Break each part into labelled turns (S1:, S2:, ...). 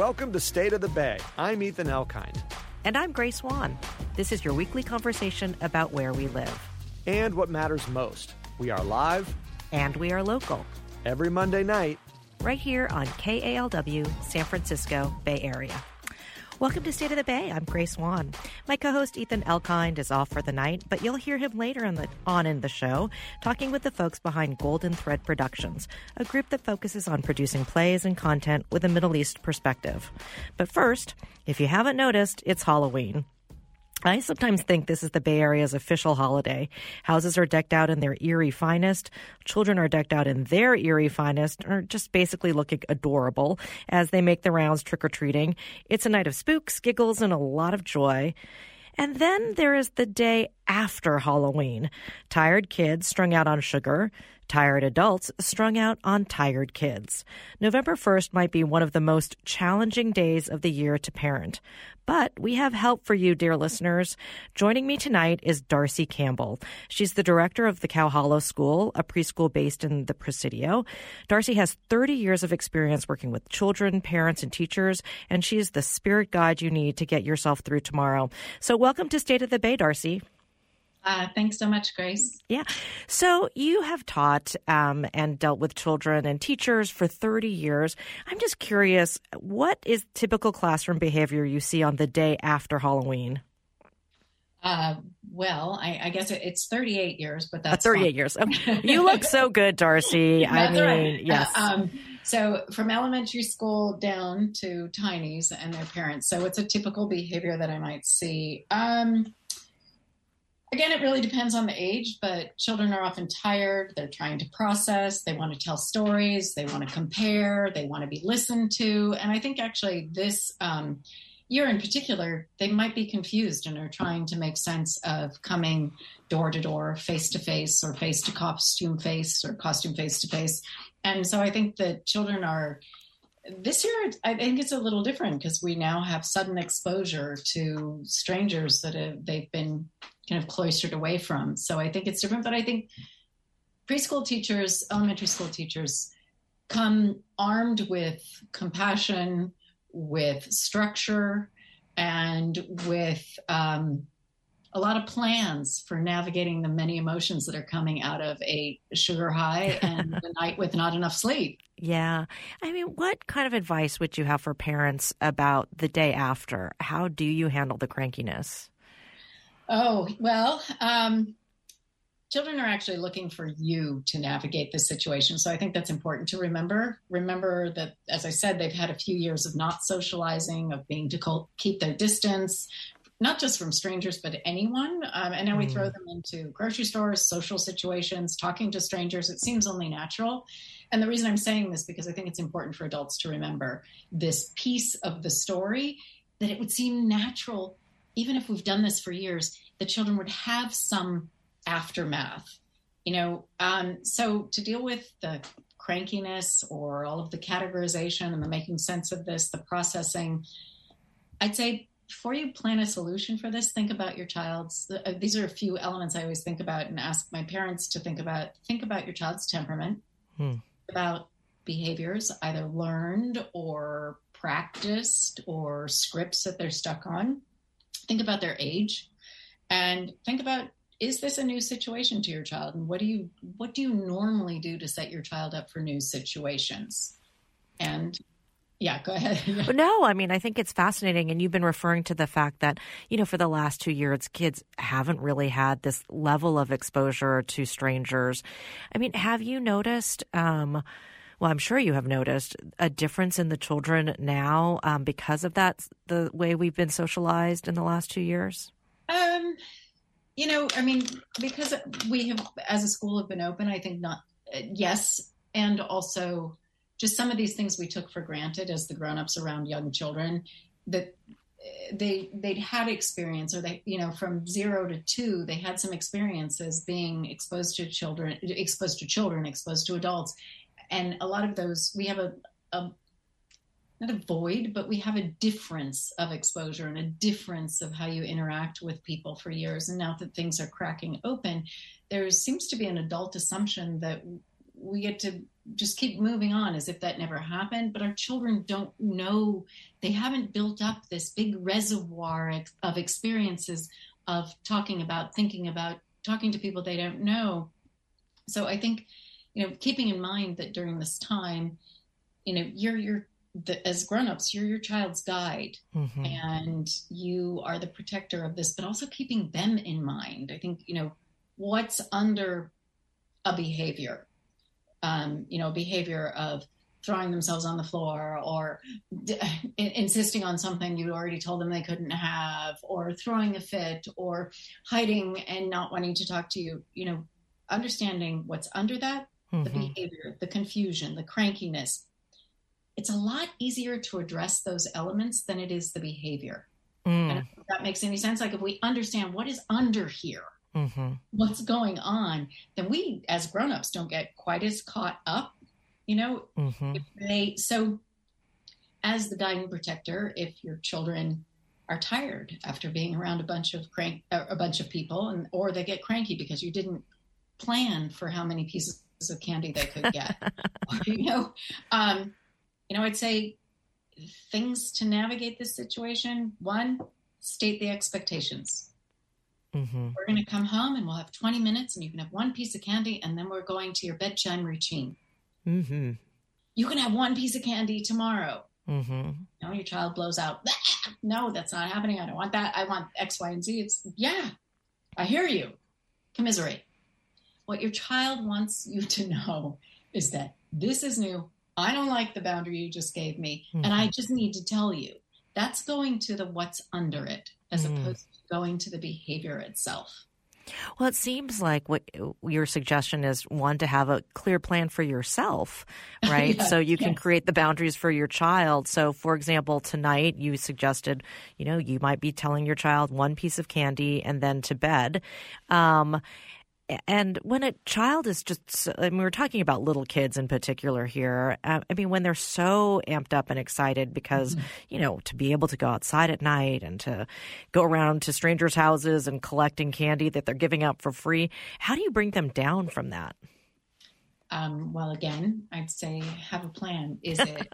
S1: Welcome to State of the Bay. I'm Ethan Elkind.
S2: And I'm Grace Wan. This is your weekly conversation about where we live.
S1: And what matters most. We are live.
S2: And we are local.
S1: Every Monday night.
S2: Right here on KALW, San Francisco Bay Area. Welcome to State of the Bay. I'm Grace Wan. My co-host Ethan Elkind is off for the night, but you'll hear him later in the, on in the show, talking with the folks behind Golden Thread Productions, a group that focuses on producing plays and content with a Middle East perspective. But first, if you haven't noticed, it's Halloween. I sometimes think this is the Bay Area's official holiday. Houses are decked out in their eerie finest. Children are decked out in their eerie finest, or just basically looking adorable as they make the rounds trick or treating. It's a night of spooks, giggles, and a lot of joy. And then there is the day after Halloween. Tired kids strung out on sugar, tired adults strung out on tired kids. November 1st might be one of the most challenging days of the year to parent. But we have help for you, dear listeners. Joining me tonight is Darcy Campbell. She's the director of the Cow Hollow School, a preschool based in the Presidio. Darcy has 30 years of experience working with children, parents, and teachers, and she is the spirit guide you need to get yourself through tomorrow. So, welcome to State of the Bay, Darcy.
S3: Uh, thanks so much, Grace.
S2: Yeah. So you have taught um, and dealt with children and teachers for 30 years. I'm just curious, what is typical classroom behavior you see on the day after Halloween?
S3: Uh, well, I, I, guess it's 38 years, but that's
S2: uh, 38 fine. years. You look so good, Darcy. I mean, right. yes. Uh, um,
S3: so from elementary school down to tinies and their parents. So it's a typical behavior that I might see. Um, Again, it really depends on the age, but children are often tired. They're trying to process. They want to tell stories. They want to compare. They want to be listened to. And I think actually this um, year in particular, they might be confused and are trying to make sense of coming door to door, face to face, or face to costume face, or costume face to face. And so I think that children are this year i think it's a little different because we now have sudden exposure to strangers that have, they've been kind of cloistered away from. So I think it's different, but I think preschool teachers, elementary school teachers come armed with compassion, with structure, and with um, a lot of plans for navigating the many emotions that are coming out of a sugar high and a night with not enough sleep.
S2: Yeah. I mean, what kind of advice would you have for parents about the day after? How do you handle the crankiness?
S3: Oh, well, um, children are actually looking for you to navigate this situation. So I think that's important to remember. Remember that, as I said, they've had a few years of not socializing, of being to keep their distance, not just from strangers, but anyone. Um, and now we throw mm. them into grocery stores, social situations, talking to strangers. It seems only natural. And the reason I'm saying this because I think it's important for adults to remember this piece of the story that it would seem natural even if we've done this for years, the children would have some aftermath. You know, um, so to deal with the crankiness or all of the categorization and the making sense of this, the processing, I'd say before you plan a solution for this, think about your child's. Uh, these are a few elements I always think about and ask my parents to think about. Think about your child's temperament, hmm. about behaviors, either learned or practiced or scripts that they're stuck on think about their age and think about is this a new situation to your child and what do you what do you normally do to set your child up for new situations and yeah, go ahead.
S2: no, I mean, I think it's fascinating. And you've been referring to the fact that, you know, for the last two years, kids haven't really had this level of exposure to strangers. I mean, have you noticed, um, well, I'm sure you have noticed a difference in the children now um, because of that, the way we've been socialized in the last two years?
S3: Um, you know, I mean, because we have, as a school, have been open, I think not, yes. And also, just some of these things we took for granted as the grown-ups around young children that they they'd had experience or they you know from zero to two they had some experiences being exposed to children exposed to children exposed to adults and a lot of those we have a, a not a void, but we have a difference of exposure and a difference of how you interact with people for years. And now that things are cracking open, there seems to be an adult assumption that we get to just keep moving on as if that never happened. But our children don't know, they haven't built up this big reservoir of experiences of talking about, thinking about, talking to people they don't know. So I think, you know, keeping in mind that during this time, you know, you're, you're, the, as grown-ups you're your child's guide mm-hmm. and you are the protector of this but also keeping them in mind i think you know what's under a behavior um, you know, behavior of throwing themselves on the floor or d- insisting on something you already told them they couldn't have or throwing a fit or hiding and not wanting to talk to you you know understanding what's under that mm-hmm. the behavior the confusion the crankiness it's a lot easier to address those elements than it is the behavior mm. and if that makes any sense like if we understand what is under here mm-hmm. what's going on, then we as grown-ups don't get quite as caught up. You know, mm-hmm. they so as the guiding protector, if your children are tired after being around a bunch of crank a bunch of people and or they get cranky because you didn't plan for how many pieces of candy they could get you know um, you know i'd say things to navigate this situation one state the expectations Mm-hmm. We're going to come home and we'll have 20 minutes and you can have one piece of candy and then we're going to your bedtime routine. Mm-hmm. You can have one piece of candy tomorrow. Mm-hmm. You your child blows out. No, that's not happening. I don't want that. I want X, Y, and Z. It's yeah, I hear you. Commiserate. What your child wants you to know is that this is new. I don't like the boundary you just gave me, and I mm-hmm. just need to tell you. That's going to the what's under it as mm. opposed to going to the behavior itself.
S2: Well, it seems like what your suggestion is one to have a clear plan for yourself, right? so you can create the boundaries for your child. So, for example, tonight you suggested, you know, you might be telling your child one piece of candy and then to bed. Um, and when a child is just, I mean, we're talking about little kids in particular here. Uh, I mean, when they're so amped up and excited because, mm-hmm. you know, to be able to go outside at night and to go around to strangers' houses and collecting candy that they're giving out for free, how do you bring them down from that?
S3: Um, well, again, I'd say have a plan. Is it,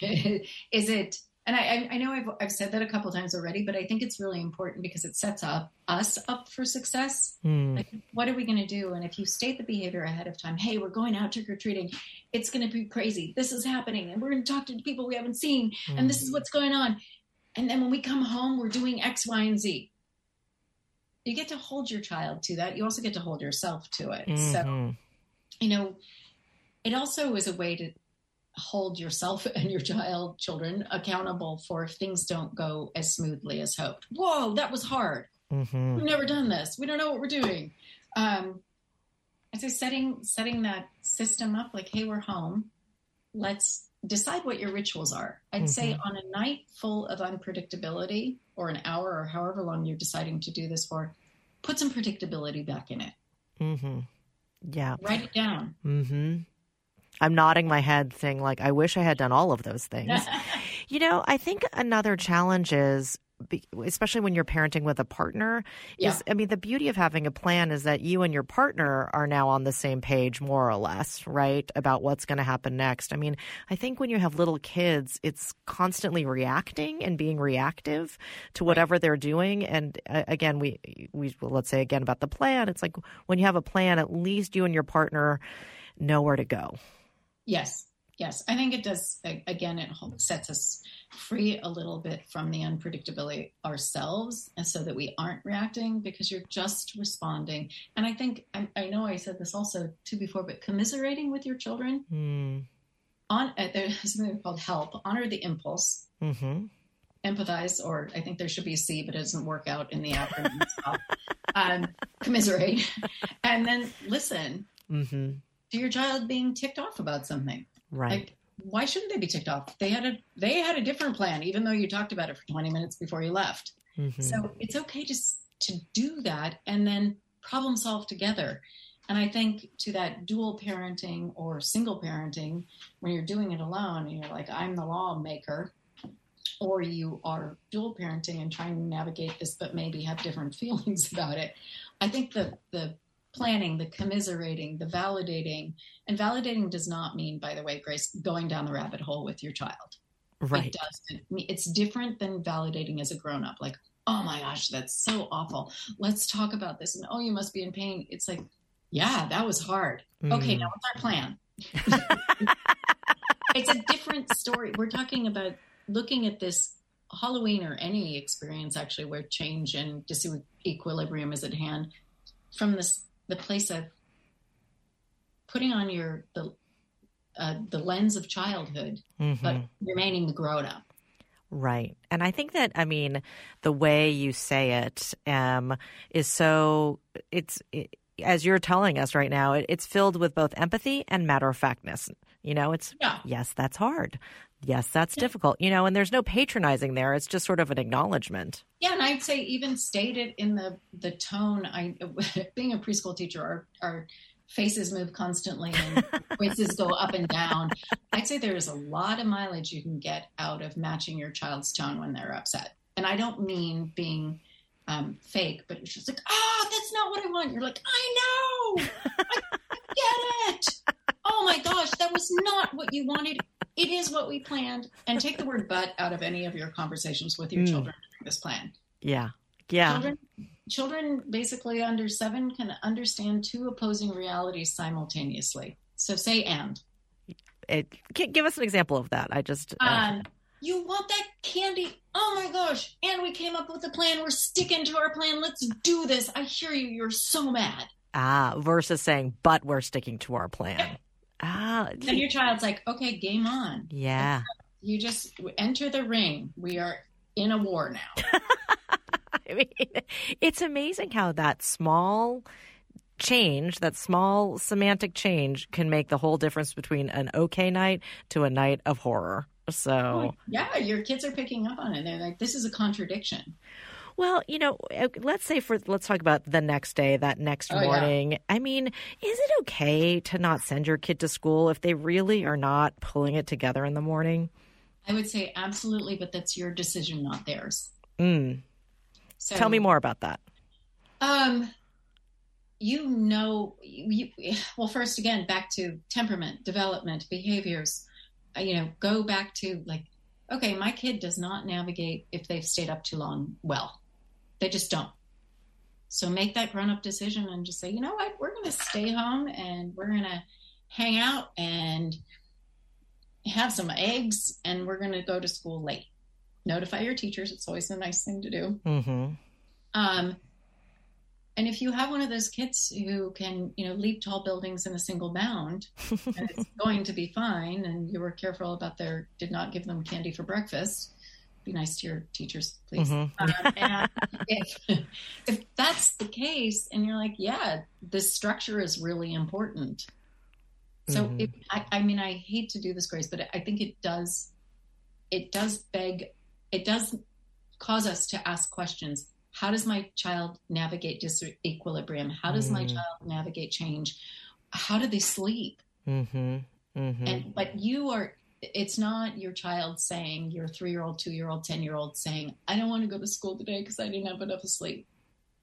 S3: is it, and I, I know I've, I've said that a couple times already, but I think it's really important because it sets up us up for success. Mm. Like, what are we going to do? And if you state the behavior ahead of time, hey, we're going out trick or treating, it's going to be crazy. This is happening, and we're going to talk to people we haven't seen, mm. and this is hmm. what's going on. And then when we come home, we're doing X, Y, and Z. You get to hold your child to that. You also get to hold yourself to it. Mm-hmm. So, you know, it also is a way to hold yourself and your child children accountable for if things don't go as smoothly as hoped. Whoa that was hard. Mm-hmm. we've never done this. We don't know what we're doing. Um i say setting setting that system up like hey we're home. Let's decide what your rituals are. I'd mm-hmm. say on a night full of unpredictability or an hour or however long you're deciding to do this for put some predictability back in it.
S2: Mm-hmm. yeah.
S3: Write it down.
S2: Mm-hmm I'm nodding my head, saying, like, I wish I had done all of those things. you know, I think another challenge is especially when you're parenting with a partner yeah. is i mean the beauty of having a plan is that you and your partner are now on the same page more or less right about what's going to happen next. I mean i think when you have little kids it's constantly reacting and being reactive to whatever they're doing. And uh, again we we well, let's say again about the plan. It's like when you have a plan at least you and your partner know where to go
S3: Yes, yes. I think it does. Again, it sets us free a little bit from the unpredictability ourselves, and so that we aren't reacting because you're just responding. And I think I, I know I said this also too before, but commiserating with your children. Mm. On uh, there's something called help. Honor the impulse. Mm-hmm. Empathize, or I think there should be a C, but it doesn't work out in the acronym. um, commiserate, and then listen. Mm-hmm to your child being ticked off about something.
S2: Right.
S3: Like, why shouldn't they be ticked off? They had a they had a different plan, even though you talked about it for 20 minutes before you left. Mm-hmm. So it's okay to to do that and then problem solve together. And I think to that dual parenting or single parenting, when you're doing it alone and you're like, I'm the lawmaker, or you are dual parenting and trying to navigate this, but maybe have different feelings about it. I think the the planning, the commiserating, the validating. And validating does not mean, by the way, Grace, going down the rabbit hole with your child.
S2: Right.
S3: It doesn't. It's different than validating as a grown up. Like, oh my gosh, that's so awful. Let's talk about this. And oh, you must be in pain. It's like, yeah, that was hard. Okay,
S2: Mm.
S3: now what's our plan? it's a different story. We're talking about looking at this Halloween or any experience actually where change and disequilibrium is at hand from this the place of putting on your the uh, the lens of childhood,
S2: Mhm.
S3: but remaining the grown up.
S2: Right. And I think that, I mean, the way you say it um, is so, it's, it, as you're telling us right now, it, it's filled with both empathy and matter of factness. You know, it's,
S3: Yeah.
S2: yes, that's hard. Yes, that's
S3: Yeah.
S2: difficult. You know, and there's no patronizing there. It's just sort of an acknowledgement.
S3: Yeah, and I'd say even stated in the the tone. I being a preschool teacher, our our faces move constantly and voices go up and down. I'd say there is a lot of mileage you can get out of matching your child's tone when they're upset. And I don't mean being um, fake, but it's just like, ah, that's not what I want. You're like, I know, I, I get it. Oh my gosh, that was not what you wanted. It is what we planned. And take the word "but" out of any of your conversations with your
S2: Mm.
S3: children during this plan.
S2: Yeah. Yeah.
S3: Children, children basically under seven can understand two opposing realities simultaneously. So say and.
S2: It, gi- give us an example of that. I just, uh,
S3: Um, you want that candy? Oh my gosh. And we came up with a plan. We're sticking to our plan. Let's do this. I hear you. You're so mad.
S2: ah, versus saying, but we're sticking to our plan. Ah,
S3: And your child's like, okay, game on.
S2: yeah.
S3: You just enter the ring. We are in a war now.
S2: I mean, it's amazing how that small change, that small semantic change, can make the whole difference between an okay night to a night of horror. So,
S3: yeah, your kids are picking up on it. They're like, this is a contradiction.
S2: Well, you know, let's say for let's talk about the next day, that next
S3: Oh, yeah.
S2: morning. I mean, is it okay to not send your kid to school if they really are not pulling it together in the morning?
S3: I would say absolutely, but that's your decision, not theirs.
S2: Mm.
S3: So
S2: Tell me more about that.
S3: Um, you know, you, well, first again, back to temperament, development, behaviors. Uh, you know, go back to like, okay, my kid does not navigate if they've stayed up too long. Well, they just don't. So make that grown up decision and just say, you know what, we're going to stay home and we're going to hang out and have some eggs and we're going to go to school late. Notify your teachers. It's always a nice thing to do.
S2: hmm
S3: Um, and if you have one of those kids who can, you know, leap tall buildings in a single bound, and it's going to be fine, and you were careful about their, did not give them candy for breakfast. Be nice to your teachers, please.
S2: Mhm.
S3: Um, and if, if that's the case, and you're like, yeah, this structure is really important. So,
S2: Mhm.
S3: it, I, I mean, I hate to do this, Grace, but I think it does, it does beg, it does cause us to ask questions. How does my child navigate disequilibrium? How does my
S2: Mm.
S3: child navigate change? How do they sleep?
S2: Mm-hmm. Mm-hmm.
S3: And but you are it's not your child saying your three year old, two year old, ten year old saying, I don't want to go to school today because I didn't have enough sleep.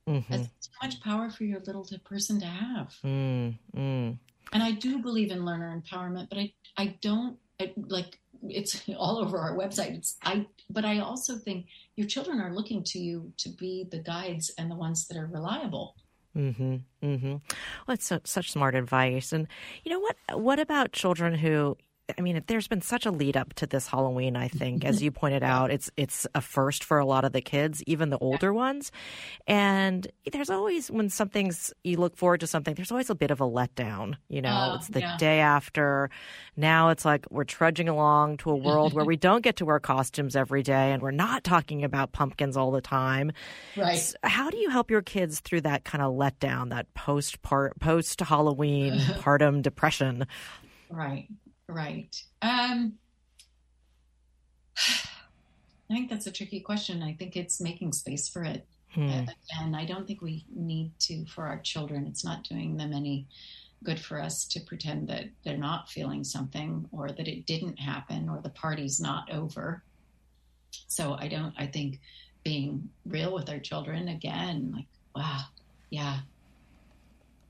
S2: mm-hmm.
S3: That's too much power for your little person to have.
S2: Mm, mm.
S3: And I do believe in learner empowerment, but I I don't I, like it's all over our website. It's I but I also think your children are looking to you to be the guides and the ones that are reliable.
S2: Mm-hmm. Mm-hmm. Well, it's so, such smart advice. And you know what? What about children who? I mean, there's been such a lead up to this Halloween. I think, as mm-hmm. you pointed out, it's it's a first for a lot of the kids, even the older ones. And there's always when something's you look forward to something, there's always a bit of a letdown. You know,
S3: Oh,
S2: it's the
S3: yeah.
S2: day after. Now it's like we're trudging along to a world where we don't get to wear costumes every day, and we're not talking about pumpkins all the time.
S3: Right.
S2: S- How do you help your kids through that kind of letdown, that post part post Halloween partum depression?
S3: Right, right. Um, I think that's a tricky question. I think it's making space for it.
S2: Hmm.
S3: And I don't think we need to for our children. It's not doing them any good for us to pretend that they're not feeling something or that it didn't happen or the party's not over. So I don't, I think being real with our children again, like, wow, yeah.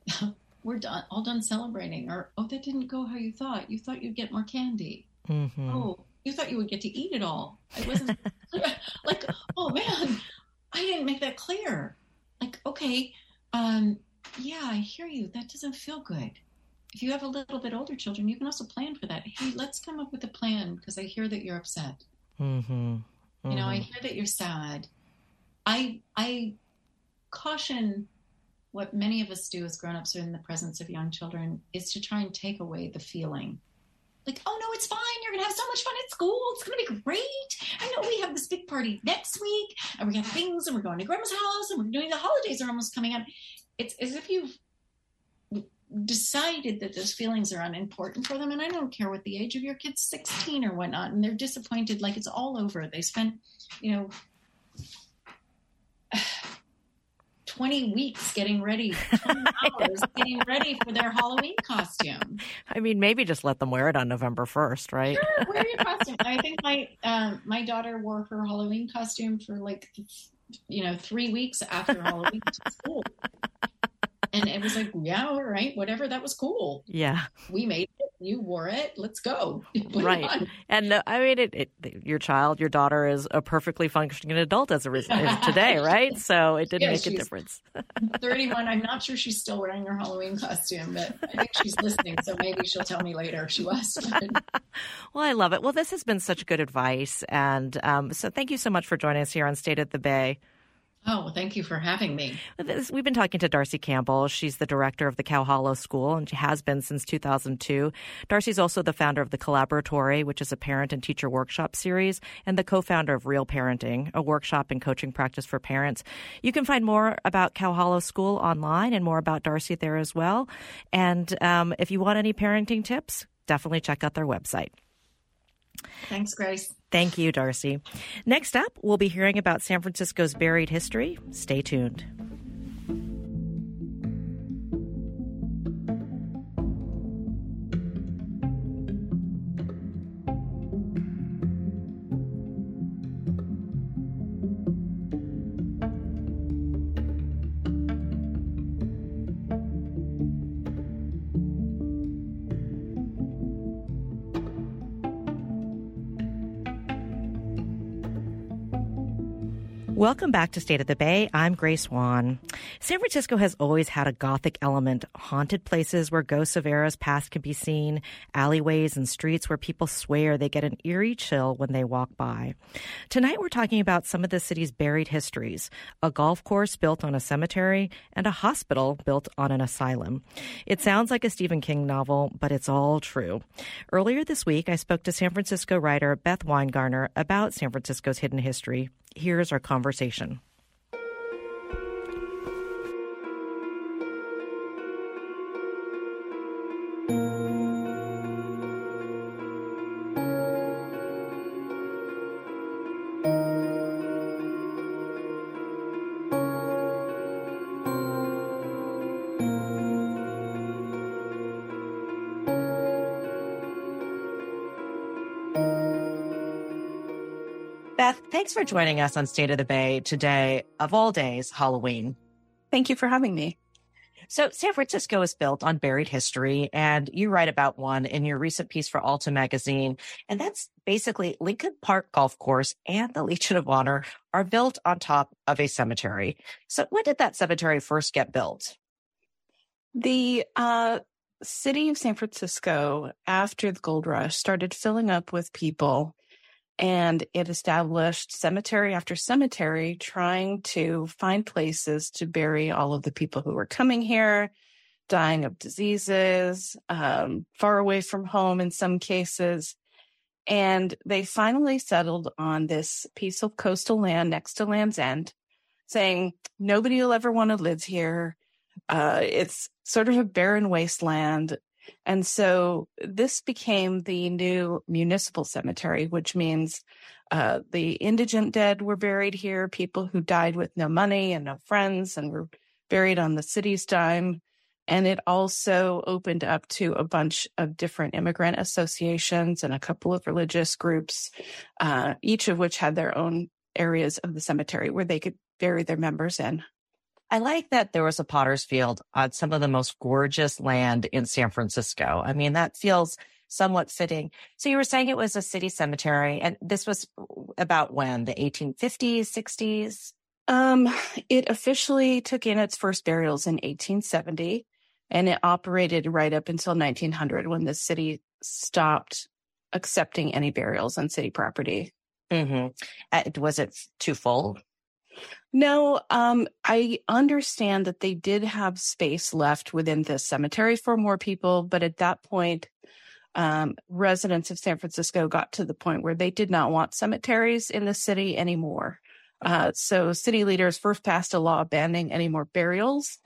S3: we're done, all done celebrating, or oh, that didn't go how you thought. You thought you'd get more candy.
S2: Mm-hmm.
S3: Oh, you thought you would get to eat it all. I wasn't like, oh man, I didn't make that clear. Like, okay, um, yeah, I hear you. That doesn't feel good. If you have a little bit older children, you can also plan for that. Hey, let's come up with a plan because I hear that you're upset.
S2: Mm-hmm. Mm-hmm.
S3: You know, I hear that you're sad. I I caution what many of us do as grown-ups in the presence of young children is to try and take away the feeling like, oh no, it's fine. You're gonna have so much fun at school. It's gonna be great. I know we have this big party next week, and we have things, and we're going to grandma's house, and we're doing the holidays are almost coming up. It's as if you've decided that those feelings are unimportant for them. And I don't care what the age of your kid's 16 or whatnot, and they're disappointed like it's all over. They spent, you know, 20 weeks getting ready, 20 hours getting ready for their Halloween costume.
S2: I mean, maybe just let them wear it on November 1st, right?
S3: Sure, wear your costume. I think my um, my daughter wore her Halloween costume for like, you know, three weeks after Halloween to school. And it was like, yeah, all right, whatever. That was cool.
S2: Yeah.
S3: We made it. You wore it. Let's go.
S2: Right.
S3: on.
S2: And uh, I mean, it, it, your child, your daughter is a perfectly functioning adult as a result today, right? So it didn't
S3: Yeah,
S2: make a difference.
S3: 31. I'm not sure she's still wearing her Halloween costume, but I think she's listening. So maybe she'll tell me later if she was.
S2: Well, I love it. Well, this has been such good advice. And um, so thank you so much for joining us here on State of the Bay.
S3: Oh, well, thank you for having me.
S2: We've been talking to Darcy Campbell. She's the director of the Cow Hollow School, and she has been since 2002. Darcy's also the founder of the Collaboratory, which is a parent and teacher workshop series, and the co-founder of Real Parenting, a workshop and coaching practice for parents. You can find more about Cow Hollow School online and more about Darcy there as well. And um, if you want any parenting tips, definitely check out their website.
S3: Thanks, Grace.
S2: Thank you, Darcy. Next up, we'll be hearing about San Francisco's buried history. Stay tuned. Welcome back to State of the Bay. I'm Grace Wan. San Francisco has always had a gothic element, haunted places where ghosts of eras past can be seen, alleyways and streets where people swear they get an eerie chill when they walk by. Tonight we're talking about some of the city's buried histories, a golf course built on a cemetery and a hospital built on an asylum. It sounds like a Stephen King novel, but it's all true. Earlier this week, I spoke to San Francisco writer Beth Winegarner about San Francisco's hidden history. Here's our conversation. Thanks for joining us on State of the Bay today, of all days, Halloween.
S4: Thank you for having me.
S2: So, San Francisco is built on buried history, and you write about one in your recent piece for Alta magazine. And that's basically Lincoln Park Golf Course and the Legion of Honor are built on top of a cemetery. So, when did that cemetery first get built?
S4: The uh, city of San Francisco, after the gold rush, started filling up with people and it established cemetery after cemetery trying to find places to bury all of the people who were coming here, dying of diseases, um, far away from home in some cases. And they finally settled on this piece of coastal land next to Land's End, saying nobody will ever want to live here. Uh, it's sort of a barren wasteland. And so this became the new municipal cemetery, which means uh, the indigent dead were buried here, people who died with no money and no friends and were buried on the city's dime. And it also opened up to a bunch of different immigrant associations and a couple of religious groups, uh, each of which had their own areas of the cemetery where they could bury their members in.
S2: I like that there was a potter's field on some of the most gorgeous land in San Francisco. I mean, that feels somewhat fitting. So you were saying it was a city cemetery, and this was about when the 1850s, 60s.
S4: Um, it officially took in its first burials in 1870, and it operated right up until 1900 when the city stopped accepting any burials on city property.
S2: Mm-hmm. Uh, was it too full?
S4: No, um, I understand that they did have space left within the cemetery for more people, but at that point, um, residents of San Francisco got to the point where they did not want cemeteries in the city anymore. Uh, so city leaders first passed a law banning any more burials,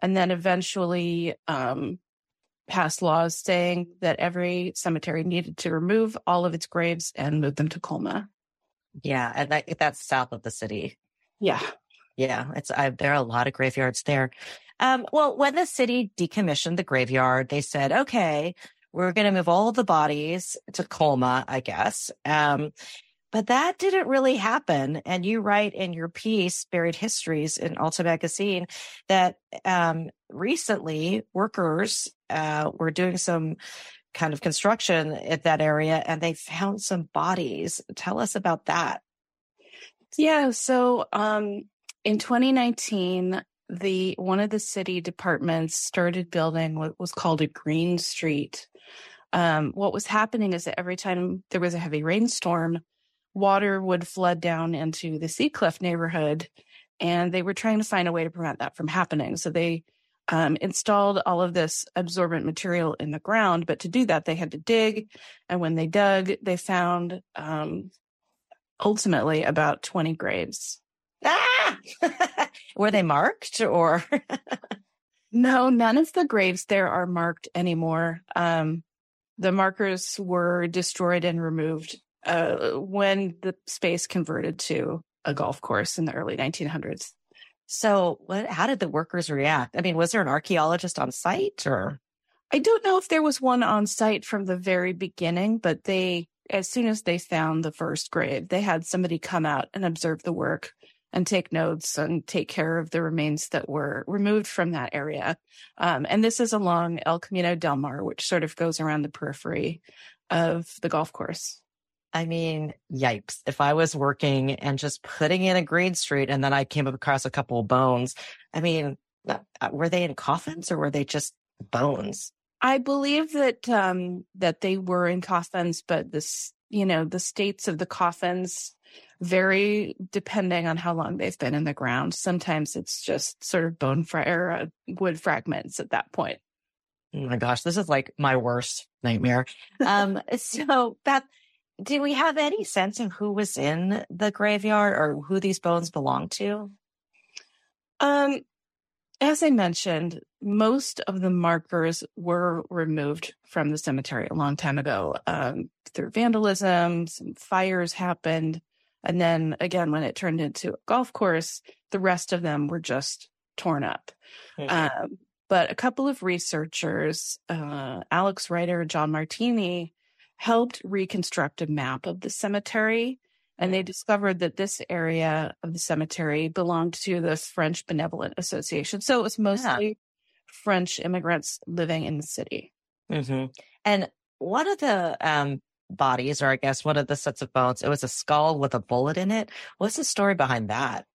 S4: and then eventually um, passed laws saying that every cemetery needed to remove all of its graves and move them to Colma.
S2: Yeah, and that, that's south of the city.
S4: Yeah.
S2: Yeah, it's I, there are a lot of graveyards there. Um, well, when the city decommissioned the graveyard, they said, "Okay, we're going to move all the bodies to Colma, I guess." Um, but that didn't really happen. And you write in your piece, Buried Histories in Alta Magazine, that um, recently workers uh, were doing some kind of construction at that area and they found some bodies. Tell us about that.
S4: Yeah. So um, in 2019, the one of the city departments started building what was called a green street. Um, what was happening is that every time there was a heavy rainstorm, water would flood down into the Seacliff neighborhood, and they were trying to find a way to prevent that from happening. So they um, installed all of this absorbent material in the ground, but to do that, they had to dig. And when they dug, they found um, ultimately about 20 graves.
S2: Ah! Were they marked or?
S4: no, none of the graves there are marked anymore. Um, the markers were destroyed and removed uh, when the space converted to a golf course in the early 1900s.
S2: So, what? How did the workers react? I mean, was there an archaeologist on site, or?
S4: I don't know if there was one on site from the very beginning, but they as soon as they found the first grave, they had somebody come out and observe the work and take notes and take care of the remains that were removed from that area. Um, and this is along El Camino del Mar, which sort of goes around the periphery of the golf course.
S2: I mean, yikes. If I was working and just putting in a green street and then I came across a couple of bones, I mean, uh, were they in coffins or were they just bones?
S4: I believe that um, that they were in coffins, but this, you know, the states of the coffins vary depending on how long they've been in the ground. Sometimes it's just sort of bone fra- or uh, wood fragments at that point.
S2: Oh my gosh, this is like my worst nightmare. Um, so Beth, do we have any sense of who was in the graveyard or who these bones belong to?
S4: Um, as I mentioned, most of the markers were removed from the cemetery a long time ago um, through vandalism. Some fires happened. And then again, when it turned into a golf course, the rest of them were just torn up. Mm-hmm. Um, but a couple of researchers, uh, Alex Reiter, John Martini, helped reconstruct a map of the cemetery and they discovered that this area of the cemetery belonged to the French Benevolent Association. So it was mostly yeah. French immigrants living in the city.
S2: Mm-hmm. And one of the um, bodies, or I guess one of the sets of bones, it was a skull with a bullet in it. What's the story behind that?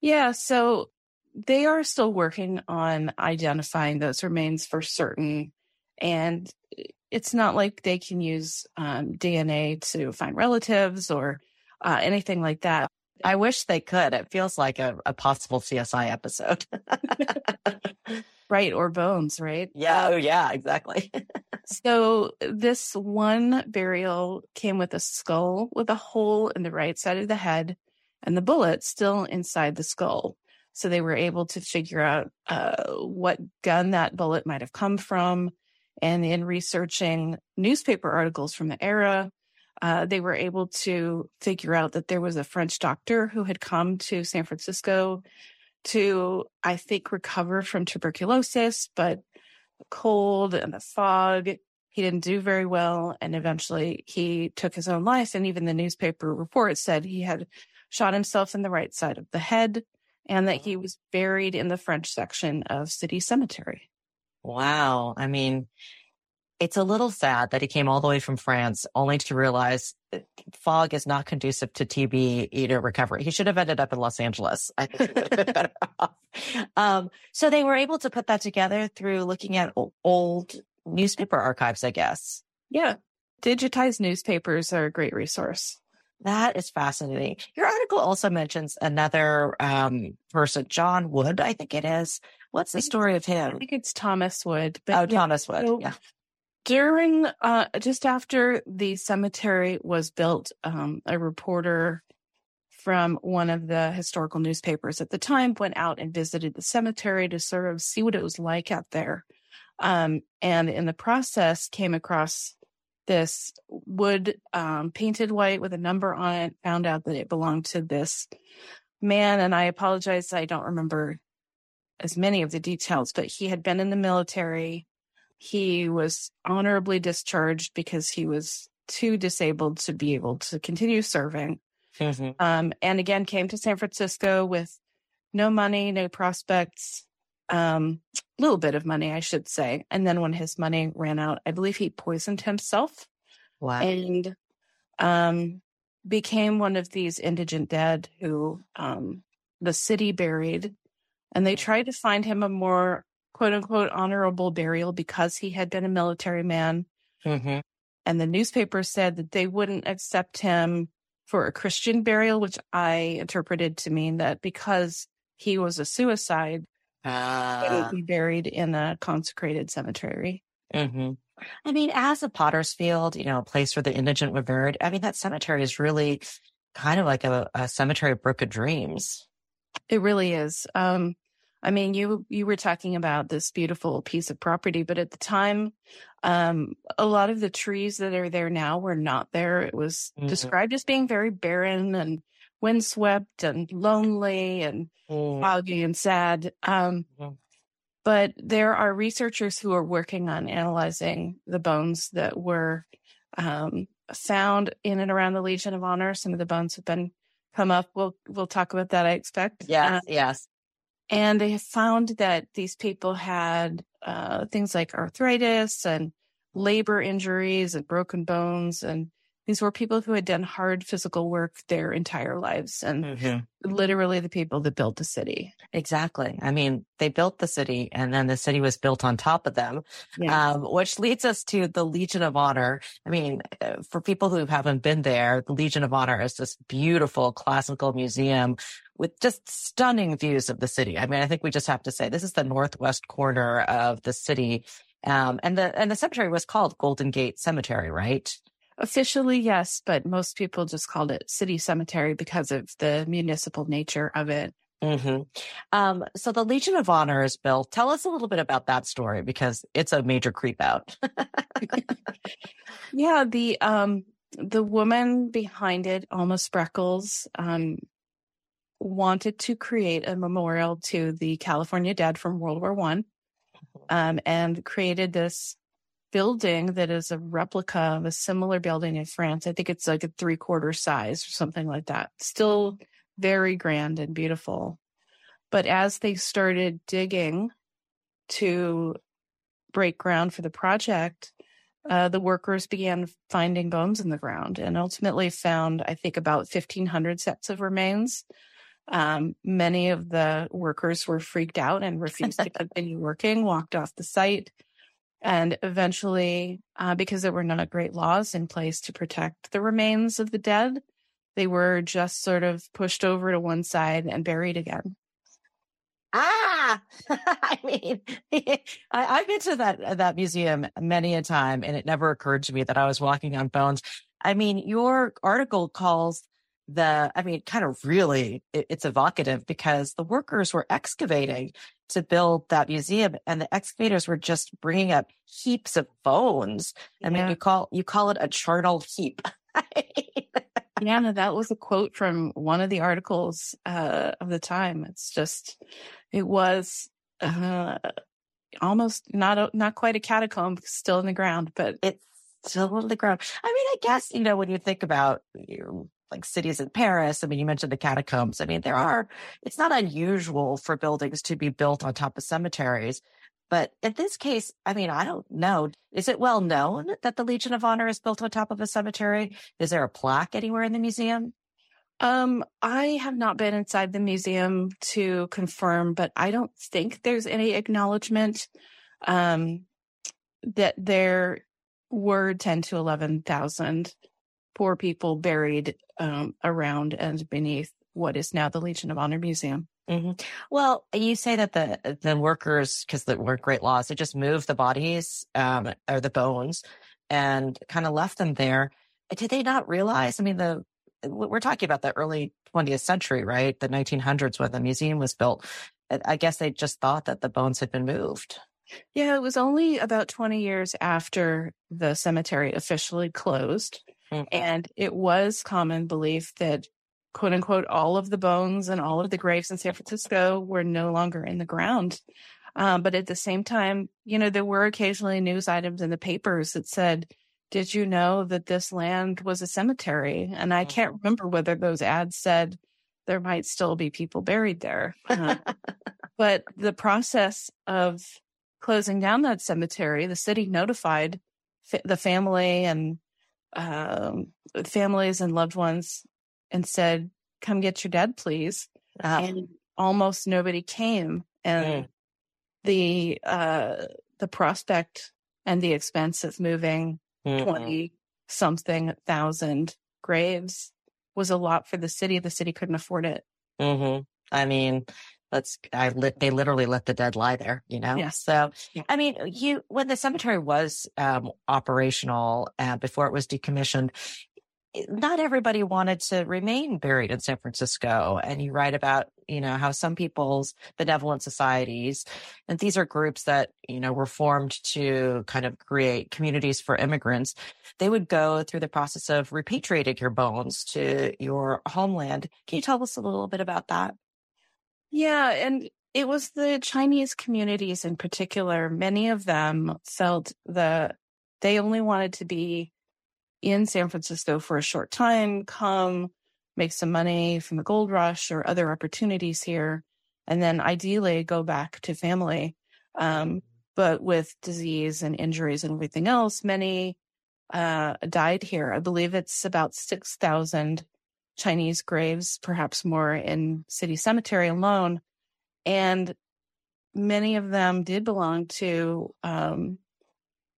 S4: Yeah, so they are still working on identifying those remains for certain. And it's not like they can use um, DNA to find relatives or uh, anything like that.
S2: I wish they could. It feels like a, a possible CSI episode.
S4: right. Or bones, right?
S2: Yeah. Oh, yeah, exactly.
S4: so this one burial came with a skull with a hole in the right side of the head and the bullet still inside the skull. So they were able to figure out uh, what gun that bullet might have come from. And in researching newspaper articles from the era, uh, they were able to figure out that there was a French doctor who had come to San Francisco to, I think, recover from tuberculosis, but the cold and the fog, he didn't do very well. And eventually he took his own life. And even the newspaper report said he had shot himself in the right side of the head and that he was buried in the French section of City Cemetery.
S2: Wow. I mean, it's a little sad that he came all the way from France only to realize fog is not conducive to TB eater recovery. He should have ended up in Los Angeles. I think he would have been better off. Um, so they were able to put that together through looking at old newspaper archives, I guess.
S4: Yeah. Digitized newspapers are a great resource.
S2: That is fascinating. Your article also mentions another um, person, John Wood, I think it is. What's the story of him?
S4: I think it's Thomas Wood.
S2: But oh, yeah, Thomas Wood. So yeah.
S4: During, uh, just after the cemetery was built, um, a reporter from one of the historical newspapers at the time went out and visited the cemetery to sort of see what it was like out there. Um, and in the process came across this wood um, painted white with a number on it, found out that it belonged to this man. And I apologize, I don't remember as many of the details, but he had been in the military. He was honorably discharged because he was too disabled to be able to continue serving. Mm-hmm. Um, and again, came to San Francisco with no money, no prospects, um, a little bit of money, I should say. And then when his money ran out, I believe he poisoned himself.
S2: Wow.
S4: And um, became one of these indigent dead who um, the city buried. And they tried to find him a more quote unquote honorable burial because he had been a military man. Mm-hmm. And the newspaper said that they wouldn't accept him for a Christian burial, which I interpreted to mean that because he was a suicide, uh, he would be buried in a consecrated cemetery.
S2: Mm-hmm. I mean, as a potter's field, you know, a place where the indigent were buried, I mean, that cemetery is really kind of like a, a cemetery of broken dreams.
S4: It really is. Um, I mean, you you were talking about this beautiful piece of property, but at the time, um, a lot of the trees that are there now were not there. It was mm-hmm. described as being very barren and windswept and lonely and mm. foggy and sad. Um, mm. But there are researchers who are working on analyzing the bones that were um, found in and around the Legion of Honor. Some of the bones have been come up. We'll we'll talk about that. I expect.
S2: Yes. Uh, yes.
S4: And they have found that these people had uh, things like arthritis and labor injuries and broken bones and these were people who had done hard physical work their entire lives and mm-hmm. literally the people that built the city.
S2: Exactly. I mean, they built the city and then the city was built on top of them, yeah. um, which leads us to the Legion of Honor. I mean, uh, for people who haven't been there, the Legion of Honor is this beautiful classical museum with just stunning views of the city. I mean, I think we just have to say this is the northwest corner of the city. Um, and the, and the cemetery was called Golden Gate Cemetery, right?
S4: Officially, yes, but most people just called it City Cemetery because of the municipal nature of it.
S2: Mm-hmm. Um, so the Legion of Honor is built. Tell us a little bit about that story because it's a major creep out.
S4: yeah, the um, the woman behind it, Alma Spreckels, um, wanted to create a memorial to the California dead from World War One, mm-hmm. um, and created this building that is a replica of a similar building in France. I think it's like a three quarter size or something like that. Still very grand and beautiful. But as they started digging to break ground for the project, uh, the workers began finding bones in the ground and ultimately found, I think, about 1,500 sets of remains. Um, many of the workers were freaked out and refused to continue working, walked off the site. And eventually, uh, because there were not great laws in place to protect the remains of the dead, they were just sort of pushed over to one side and buried again.
S2: Ah, I mean, I, I've been to that that museum many a time, and it never occurred to me that I was walking on bones. I mean, your article calls the, I mean, kind of really, it, it's evocative because the workers were excavating to build that museum and the excavators were just bringing up heaps of bones. I yeah. mean, you call, you call it a charnel heap.
S4: yeah, no, that was a quote from one of the articles uh, of the time. It's just, it was uh, almost not a, not quite a catacomb, still in the ground, but
S2: it's still in the ground. I mean, I guess you know when you think about you know, like cities in Paris. I mean, you mentioned the catacombs. I mean, there are, it's not unusual for buildings to be built on top of cemeteries. But in this case, I mean, I don't know. Is it well known that the Legion of Honor is built on top of a cemetery? Is there a plaque anywhere in the museum?
S4: Um, I have not been inside the museum to confirm, but I don't think there's any acknowledgement um, that there were 10 to 11,000 poor people buried um, around and beneath what is now the Legion of Honor Museum.
S2: Mm-hmm. Well, you say that the the workers, because there weren't great laws, they just moved the bodies um, or the bones and kind of left them there. Did they not realize? I mean, the we're talking about the early 20th century, right? The 1900s when the museum was built. I guess they just thought that the bones had been moved.
S4: Yeah, it was only about 20 years after the cemetery officially closed. Mm-hmm. And it was common belief that, quote unquote, all of the bones and all of the graves in San Francisco were no longer in the ground. Um, but at the same time, you know, there were occasionally news items in the papers that said, did you know that this land was a cemetery? And I can't mm-hmm. remember whether those ads said there might still be people buried there. Uh, but the process of closing down that cemetery, the city notified fa- the family and um, families and loved ones and said, "Come get your dead, please." Uh, and almost nobody came, and mm. the uh, the prospect and the expense of moving mm-hmm. 20 something thousand graves was a lot for the city. The city couldn't afford it.
S2: Mm-hmm. I mean, let's, I lit, they literally let the dead lie there, you know?
S4: Yes.
S2: So, yeah. I mean, you, when the cemetery was, um, operational, uh, before it was decommissioned, not everybody wanted to remain buried in San Francisco. And you write about, you know, how some people's benevolent societies, and these are groups that, you know, were formed to kind of create communities for immigrants. They would go through the process of repatriating your bones to your homeland. Can you tell us a little bit about that?
S4: Yeah. And it was the Chinese communities in particular. Many of them felt that they only wanted to be in San Francisco for a short time, come make some money from the gold rush or other opportunities here, and then ideally go back to family. Um, but with disease and injuries and everything else, many uh, died here. I believe it's about 6,000 Chinese graves, perhaps more in City Cemetery alone. And many of them did belong to um,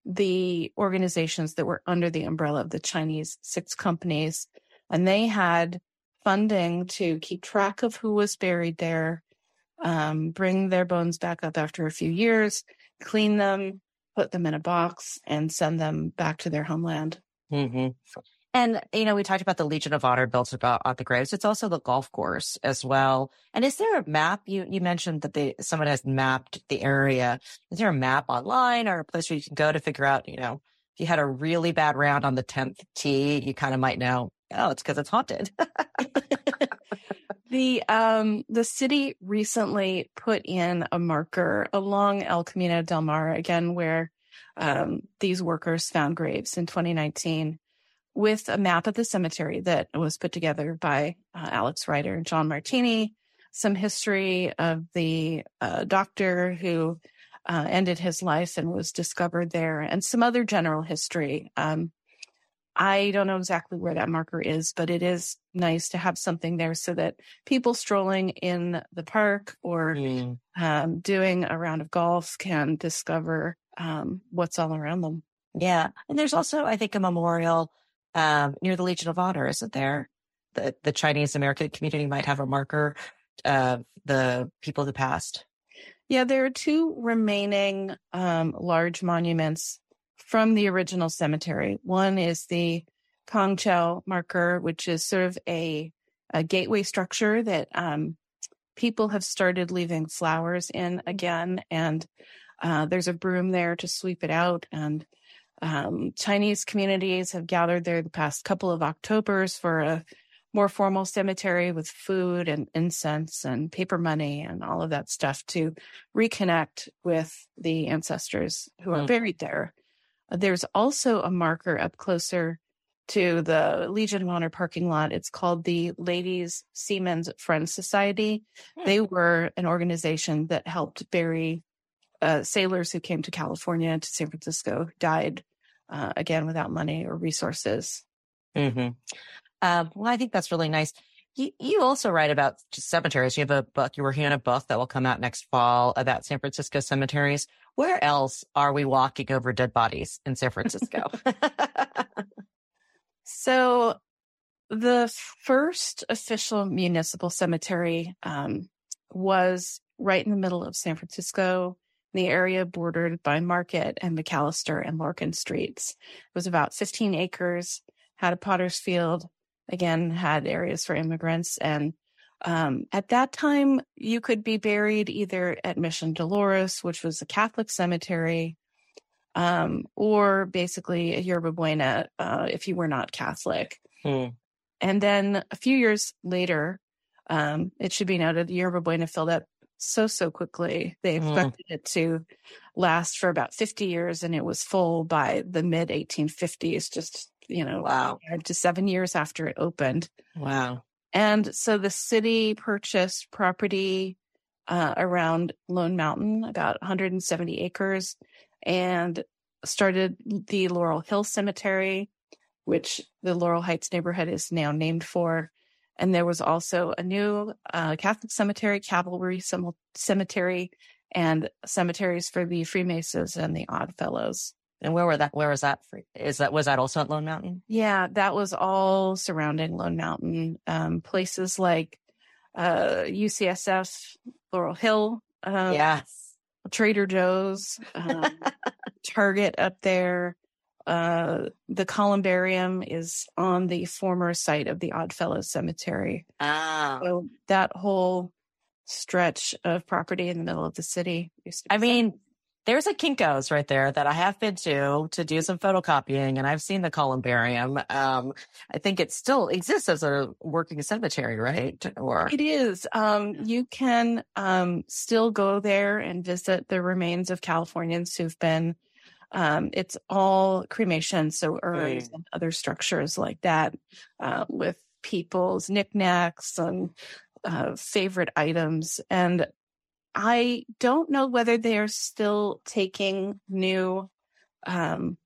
S4: the organizations that were under the umbrella of the Chinese six companies, and they had funding to keep track of who was buried there, um, bring their bones back up after a few years, clean them, put them in a box, and send them back to their homeland.
S2: Mm-hmm. And, you know, we talked about the Legion of Honor built about on the graves. It's also the golf course as well. And is there a map? You, you mentioned that they, someone has mapped the area. Is there a map online or a place where you can go to figure out, you know, if you had a really bad round on the 10th tee, you kind of might know, oh, it's because it's haunted.
S4: the, um, the city recently put in a marker along El Camino del Mar again, where, um, these workers found graves in 2019 with a map of the cemetery that was put together by uh, Alex Ryder and John Martini, some history of the uh, doctor who uh, ended his life and was discovered there, and some other general history. Um, I don't know exactly where that marker is, but it is nice to have something there so that people strolling in the park or mm. um, doing a round of golf can discover um, what's all around them.
S2: Yeah. And there's also, I think, a memorial um, near the Legion of Honor, isn't there? The, the Chinese American community might have a marker of the people who passed.
S4: Yeah, there are two remaining um, large monuments from the original cemetery. One is the Kong Chau marker, which is sort of a, a gateway structure that um, people have started leaving flowers in again. And uh, there's a broom there to sweep it out. And um, Chinese communities have gathered there the past couple of Octobers for a more formal cemetery with food and incense and paper money and all of that stuff to reconnect with the ancestors who are mm. buried there. There's also a marker up closer to the Legion of Honor parking lot. It's called the Ladies Seamen's Friends Society.
S2: Hmm.
S4: They were an organization that helped bury uh, sailors who came to California to San Francisco, who died uh, again without money or resources.
S2: hmm Um, well, I think that's really nice. You, you also write about cemeteries. You have a book, you're working on a book that will come out next fall about San Francisco cemeteries. Where else are we walking over dead bodies in San Francisco?
S4: So, the first official municipal cemetery um, was right in the middle of San Francisco, the area bordered by Market and McAllister and Larkin streets. It was about 15 acres, had a potter's field, again, had areas for immigrants. And um, at that time, you could be buried either at Mission Dolores, which was a Catholic cemetery, um, or basically a Yerba Buena uh, if you were not Catholic.
S2: Hmm.
S4: And then a few years later, um, it should be noted, Yerba Buena filled up so, so quickly. They
S2: Mm.
S4: expected it to last for about 50 years, and it was full by the mid 1850s, just, you know,
S2: Wow.
S4: to seven years after it opened.
S2: Wow.
S4: And so the city purchased property uh, around Lone Mountain, about 170 acres, and started the Laurel Hill Cemetery, which the Laurel Heights neighborhood is now named for. And there was also a new uh, Catholic cemetery, Calvary Cemetery, and cemeteries for the Freemasons and the Odd Fellows.
S2: And where were that? Where was that? For, is that was that also at Lone Mountain?
S4: Yeah, that was all surrounding Lone Mountain. Um, places like uh, UCSF, Laurel Hill, uh,
S2: yes.
S4: Trader Joe's, um, Target up there. Uh, the columbarium is on the former site of the Oddfellows Cemetery.
S2: Ah.
S4: So that whole stretch of property in the middle of the city. used to be
S2: I mean, there's a Kinko's right there that I have been to to do some photocopying, and I've seen the columbarium. Um, I think it still exists as a working cemetery, right? Or
S4: It is. Um, you can um, still go there and visit the remains of Californians who've been. Um, it's all cremation, so urns
S2: Mm.
S4: and other structures like that, uh, with people's knickknacks and uh, favorite items. And I don't know whether they are still taking new, um,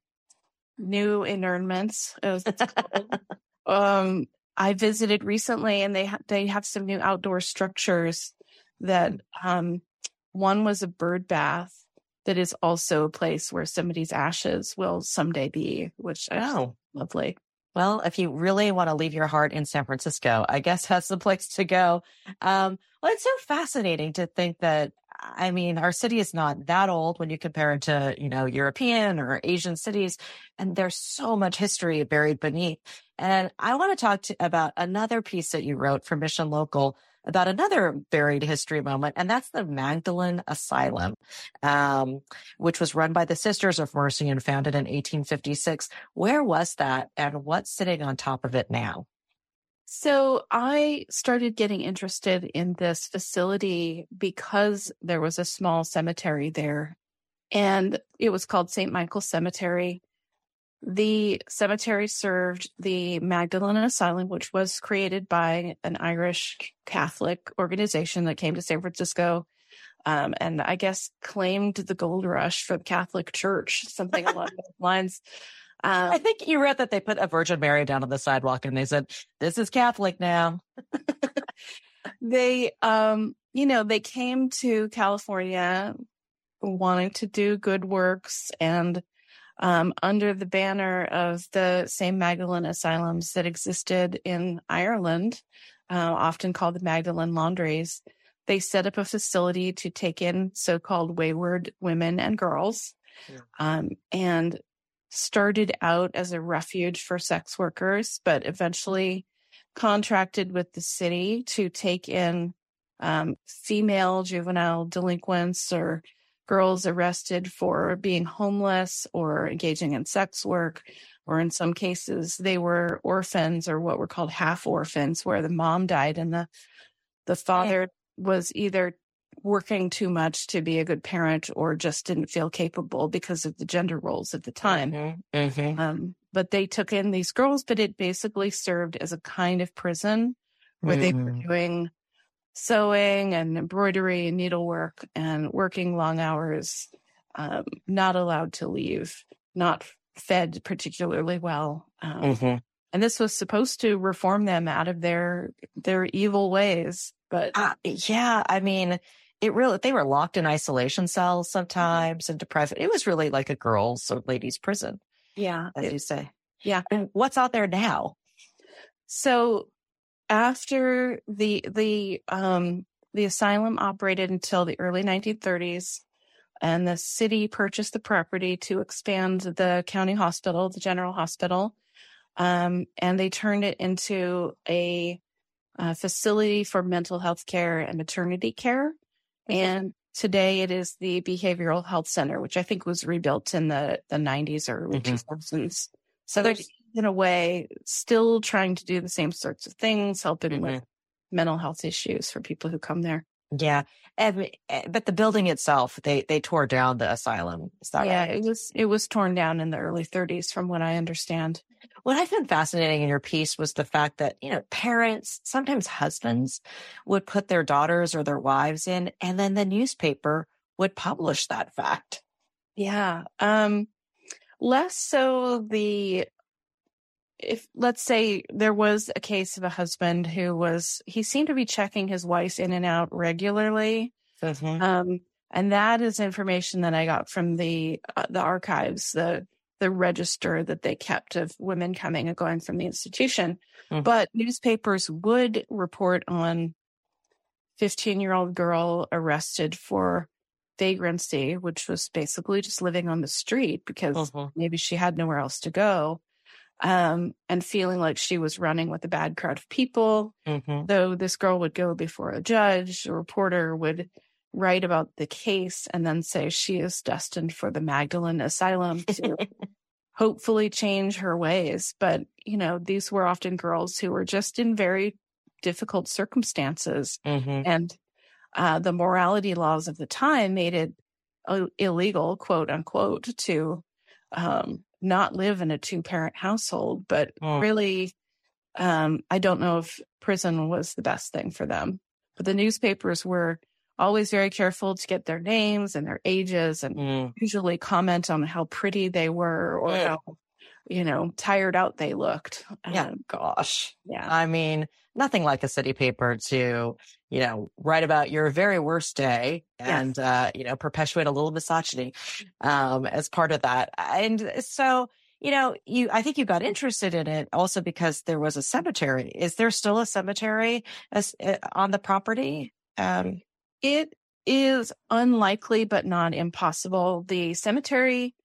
S4: new inurnments, as it's called. um, I visited recently, and they ha- they have some new outdoor structures that um, one was a bird bath that is also a place where somebody's ashes will someday be, which I
S2: oh,
S4: lovely.
S2: well, if you really want to leave your heart in San Francisco, I guess that's the place to go. Um, well, it's so fascinating to think that. I mean, our city is not that old when you compare it to, you know, European or Asian cities, and there's so much history buried beneath. And I want to talk to, about another piece that you wrote for Mission Local about another buried history moment, and that's the Magdalene Asylum, um, which was run by the Sisters of Mercy and founded in 1856. Where was that, and what's sitting on top of it now?
S4: So I started getting interested in this facility because there was a small cemetery there and it was called St. Michael's Cemetery. The cemetery served the Magdalene Asylum, which was created by an Irish Catholic organization that came to San Francisco um, and I guess claimed the gold rush from Catholic Church, something along those lines. Um,
S2: I think you read that they put a Virgin Mary down on the sidewalk and they said, This is Catholic now.
S4: they um you know they came to california wanting to do good works and um under the banner of the same magdalene asylums that existed in ireland uh, often called the magdalene laundries they set up a facility to take in so-called wayward women and girls
S2: Yeah.
S4: um, and started out as a refuge for sex workers but eventually contracted with the city to take in um, female juvenile delinquents or girls arrested for being homeless or engaging in sex work. Or in some cases, they were orphans or what were called half orphans, where the mom died and the the father was either working too much to be a good parent or just didn't feel capable because of the gender roles at the time.
S2: Mhm, mhm.
S4: Um, but they took in these girls, but it basically served as a kind of prison where they were
S2: Mhm.
S4: doing sewing and embroidery and needlework and working long hours, um, not allowed to leave, not fed particularly well. Um,
S2: Mhm.
S4: And this was supposed to reform them out of their their evil ways, but
S2: Uh, yeah, I mean, it really, they were locked in isolation cells sometimes and deprived. It was really like a girls' or ladies' prison,
S4: yeah,
S2: as
S4: it-
S2: you say.
S4: yeah.
S2: And what's out there now?
S4: So after the the um the asylum operated until the early 1930s and the city purchased the property to expand the county hospital, the general hospital. Um, and they turned it into a, uh facility for mental health care and maternity care. And today it is the behavioral health center, which I think was rebuilt in the, the 90s or early
S2: Mhm.
S4: 2000s. So they're in a way still trying to do the same sorts of things, helping with mental health issues for people who come there.
S2: Yeah. And, eh, but the building itself, they, they tore down the asylum. Is that
S4: yeah,
S2: right?
S4: it was it was torn down in the early 30s, from what I understand.
S2: What I found fascinating in your piece was the fact that, you know, parents, sometimes husbands would put their daughters or their wives in, and then the newspaper would publish that fact.
S4: Yeah. Um less so the if let's say there was a case of a husband who was he seemed to be checking his wife in and out regularly.
S2: Mhm.
S4: Um and that is information that I got from the uh, the archives, the the register that they kept of women coming and going from the institution.
S2: Mhm.
S4: But newspapers would report on 15 year old girl arrested for vagrancy, which was basically just living on the street because
S2: Mhm.
S4: maybe she had nowhere else to go. Um, and feeling like she was running with a bad crowd of people.
S2: Mhm.
S4: Though this girl would go before a judge, a reporter would write about the case and then say she is destined for the Magdalene Asylum to hopefully change her ways. But, you know, these were often girls who were just in very difficult circumstances.
S2: Mhm.
S4: And uh, the morality laws of the time made it uh, illegal, quote unquote, to um, not live in a two parent household. But
S2: Mm.
S4: really, um, I don't know if prison was the best thing for them. But the newspapers were always very careful to get their names and their ages and
S2: Mm.
S4: usually comment on how pretty they were or
S2: Mm.
S4: how, you know, tired out they looked.
S2: Yeah.
S4: Um,
S2: Gosh.
S4: yeah.
S2: I mean, nothing like a city paper to, you know, write about your very worst day and, uh, you know, perpetuate a little misogyny, um, as part of that. And so, you know, you, I think you got interested in it also because there was a cemetery. Is there still a cemetery as, uh, on the property? Um,
S4: It is unlikely, but not impossible. The cemetery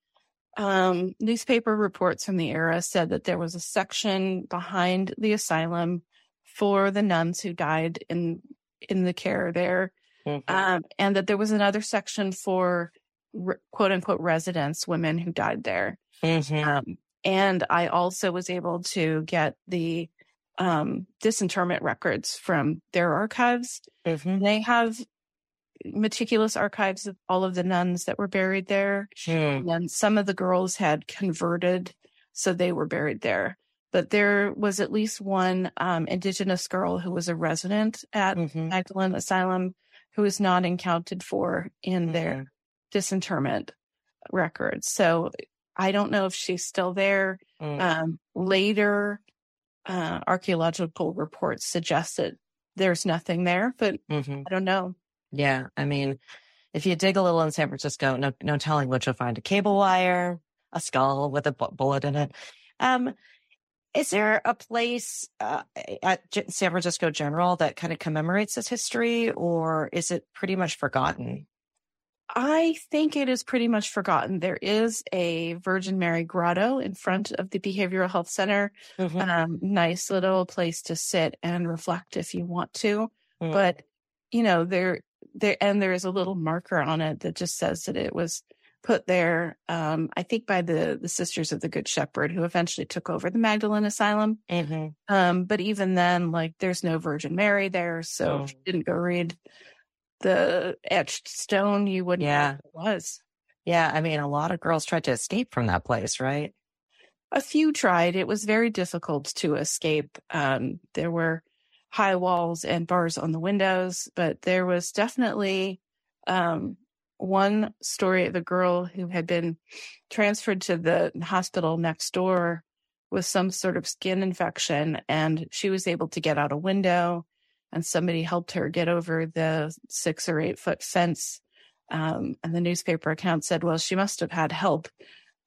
S4: um, newspaper reports from the era said that there was a section behind the asylum for the nuns who died in in the care there, um, and that there was another section for re- quote unquote residents, women who died there.
S2: mhm.
S4: Um, and I also was able to get the um, disinterment records from their archives.
S2: Mhm.
S4: They have meticulous archives of all of the nuns that were buried there.
S2: Hmm.
S4: And some of the girls had converted, so they were buried there. But there was at least one um, indigenous girl who was a resident at
S2: Mhm.
S4: Magdalene Asylum who was not accounted for in their
S2: Mhm.
S4: disinterment records. So I don't know if she's still there.
S2: Mm.
S4: Um, later, uh, archaeological reports suggest that there's nothing there, but
S2: Mhm.
S4: I don't know.
S2: Yeah, I mean, if you dig a little in San Francisco, no, no telling what you'll find: a cable wire, a skull with a bu- bullet in it. Um, is there a place uh, at San Francisco General that kind of commemorates this history, or is it pretty much forgotten?
S4: I think it is pretty much forgotten. There is a Virgin Mary grotto in front of the Behavioral Health Center.
S2: Mhm.
S4: Um, nice little place to sit and reflect if you want to.
S2: Mm.
S4: But you know, there, there, and there is a little marker on it that just says that it was put there. Um, I think by the the Sisters of the Good Shepherd, who eventually took over the Magdalene Asylum.
S2: Mhm.
S4: Um, but even then, like, there's no Virgin Mary there, so if
S2: Oh.
S4: you didn't go read the etched stone, you wouldn't
S2: Yeah.
S4: know what it was.
S2: Yeah, I mean, a lot of girls tried to escape from that place, right?
S4: a few tried. It was very difficult to escape. Um, there were high walls and bars on the windows, but there was definitely um, one story of a girl who had been transferred to the hospital next door with some sort of skin infection, and she was able to get out a window, and somebody helped her get over the six or eight foot fence. Um, and the newspaper account said, well, she must have had help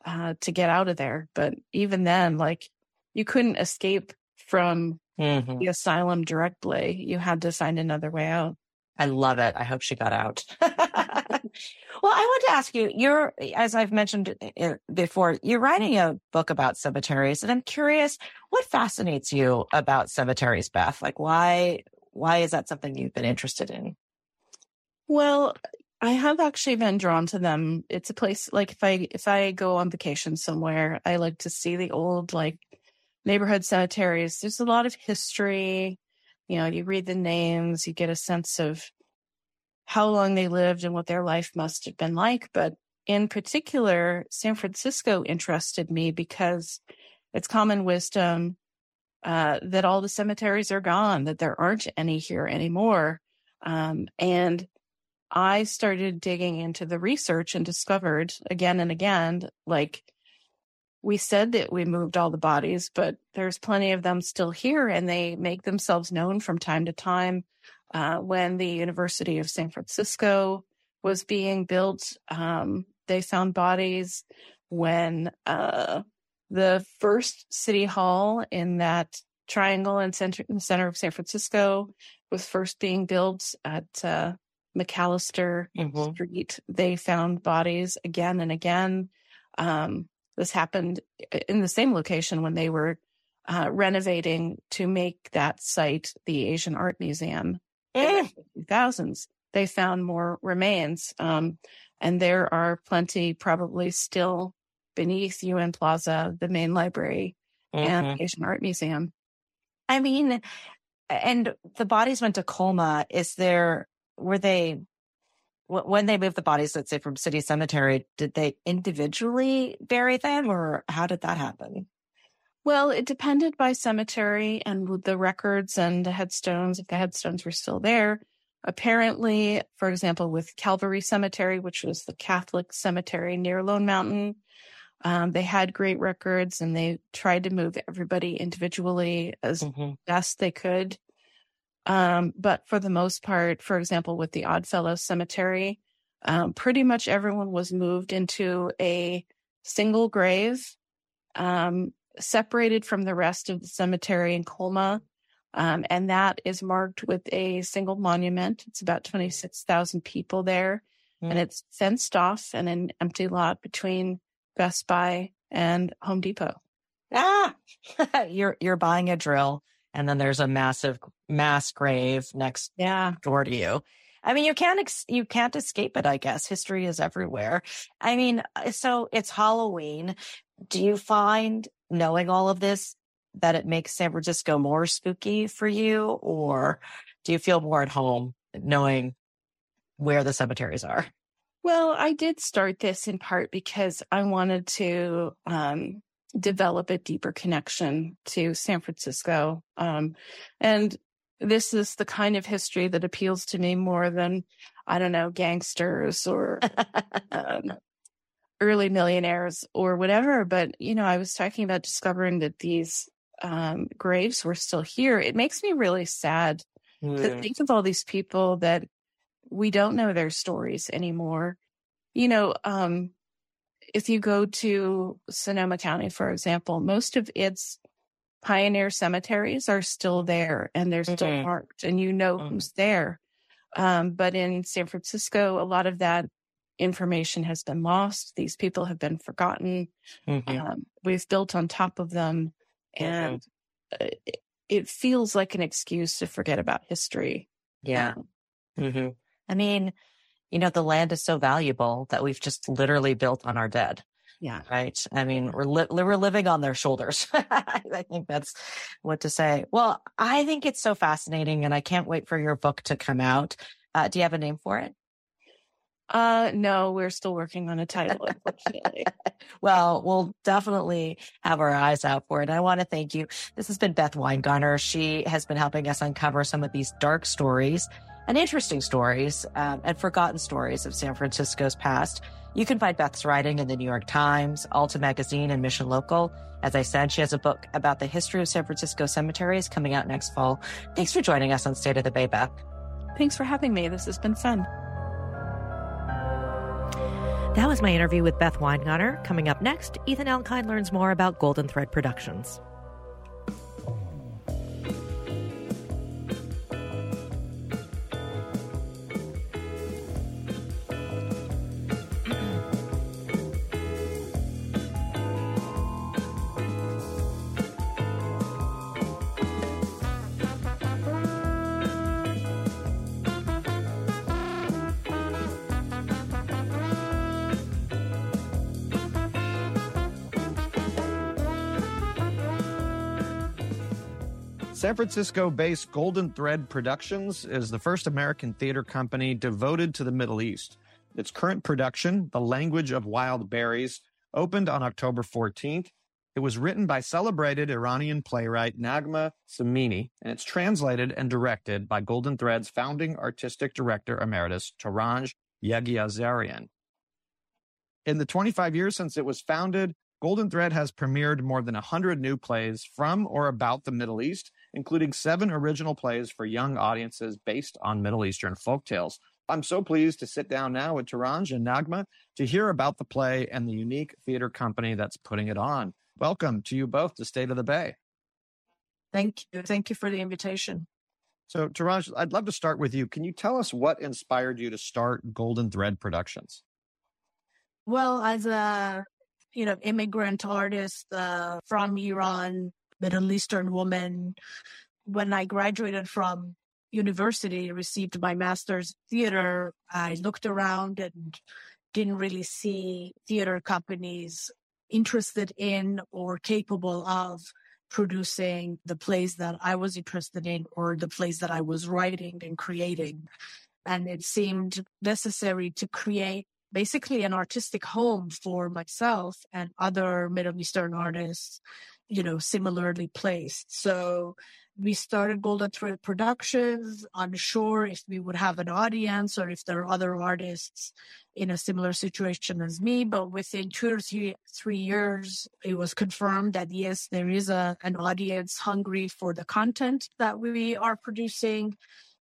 S4: uh, to get out of there. But even then, like you couldn't escape from mm-hmm. the asylum directly. You had to find another way out.
S2: I love it. I hope she got out. well, I want to ask you, you're, as I've mentioned uh, before, you're writing a book about cemeteries and I'm curious, what fascinates you about cemeteries, Beth? Like why, why is that something you've been interested in?
S4: Well, I have actually been drawn to them. It's a place like if I if I go on vacation somewhere, I like to see the old like neighborhood cemeteries. There's a lot of history. You know, you read the names, you get a sense of how long they lived and what their life must have been like. But in particular, San Francisco interested me because it's common wisdom uh, that all the cemeteries are gone, that there aren't any here anymore. Um, and I started digging into the research and discovered again and again, like we said that we moved all the bodies, but there's plenty of them still here and they make themselves known from time to time. Uh, when the University of San Francisco was being built, um, they found bodies. When uh, the first city hall in that triangle in, center, in the center of San Francisco was first being built at uh, McAllister mm-hmm. Street. They found bodies again and again. Um, this happened in the same location when they were uh, renovating to make that site the Asian Art Museum in the thousands. They found more remains, um, and there are plenty probably still beneath UN Plaza, the main library, mm-hmm. and Asian Art Museum.
S2: I mean, and the bodies went to Colma. Is there were they when they moved the bodies, let's say from City Cemetery, did they individually bury them, or how did that happen?
S4: Well, it depended by cemetery and the records and the headstones, if the headstones were still there. Apparently, for example, with Calvary Cemetery, which was the Catholic cemetery near Lone Mountain, um, they had great records and they tried to move everybody individually as mm-hmm. best they could. Um, but for the most part, for example, with the Oddfellow Cemetery, um, pretty much everyone was moved into a single grave, um, separated from the rest of the cemetery in Colma. Um, and that is marked with a single monument. It's about 26,000 people there mm. and it's fenced off and an empty lot between Best Buy and Home Depot.
S2: Ah, you're, you're buying a drill and then there's a massive mass grave next
S4: yeah.
S2: door to you. I mean, you can't ex- you can't escape it. I guess history is everywhere. I mean, uh, so it's Halloween. Do you find knowing all of this that it makes San Francisco more spooky for you, or do you feel more at home knowing where the cemeteries are?
S4: Well, I did start this in part because I wanted to um, develop a deeper connection to San Francisco. Um, and this is the kind of history that appeals to me more than, I don't know, gangsters or um, early millionaires or whatever. But, you know, I was talking about discovering that these um, graves were still here. It makes me really sad mm. to think of all these people that we don't know their stories anymore. You know, um, if you go to Sonoma County, for example, most of its pioneer cemeteries are still there and they're still mm-hmm. marked and you know mm-hmm. who's there. Um, but in San Francisco, a lot of that information has been lost. These people have been forgotten. Mm-hmm. Um, we've built on top of them and uh, it feels like an excuse to forget about history.
S2: Yeah. Um, mm-hmm. I mean, you know, the land is so valuable that we've just literally built on our dead.
S4: Yeah.
S2: Right. I mean, we're li- we're living on their shoulders. I think that's what to say. Well, I think it's so fascinating, and I can't wait for your book to come out. Uh, do you have a name for it?
S4: Uh, no, we're still working on a title, unfortunately.
S5: well, we'll definitely have our eyes out for it. I want to thank you. This has been Beth Winegarner. She has been helping us uncover some of these dark stories and interesting stories um, and forgotten stories of San Francisco's past. You can find Beth's writing in the New York Times, Alta Magazine, and Mission Local. As I said, she has a book about the history of San Francisco cemeteries coming out next fall. Thanks for joining us on State of the Bay, Beth.
S4: Thanks for having me. This has been fun.
S2: That was my interview with Beth Winegarner. Coming up next, Ethan Elkind learns more about Golden Thread Productions.
S1: San Francisco based Golden Thread Productions is the first American theater company devoted to the Middle East. Its current production, The Language of Wild Berries, opened on October 14th. It was written by celebrated Iranian playwright Naghmeh Samini, and it's translated and directed by Golden Thread's founding artistic director emeritus, Torange Yeghazarian. In the 25 years since it was founded, Golden Thread has premiered more than 100 new plays from or about the Middle East, including seven original plays for young audiences based on Middle Eastern folktales. I'm so pleased to sit down now with Torange and Naghmeh to hear about the play and the unique theater company that's putting it on. Welcome to you both to State of the Bay.
S6: Thank you. Thank you for the invitation.
S1: So, Torange, I'd love to start with you. Can you tell us what inspired you to start Golden Thread Productions?
S6: Well, as a you know, immigrant artist uh, from Iran, Middle Eastern woman. When I graduated from university, received my master's theater, I looked around and didn't really see theater companies interested in or capable of producing the plays that I was interested in or the plays that I was writing and creating. And it seemed necessary to create basically an artistic home for myself and other Middle Eastern artists, you know, similarly placed. So we started Golden Thread Productions, unsure if we would have an audience or if there are other artists in a similar situation as me. But within two or three, three years, it was confirmed that yes, there is a, an audience hungry for the content that we are producing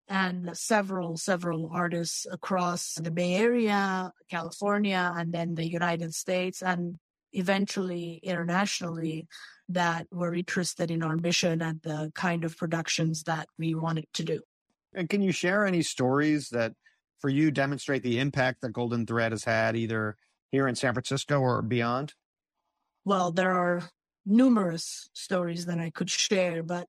S6: and several, several artists across the Bay Area, California, and then the United States, and eventually internationally that were interested in our mission and the kind of productions that we wanted to do.
S1: And can you share any stories that for you demonstrate the impact that Golden Thread has had either here in San Francisco or beyond?
S6: Well, there are numerous stories that I could share, but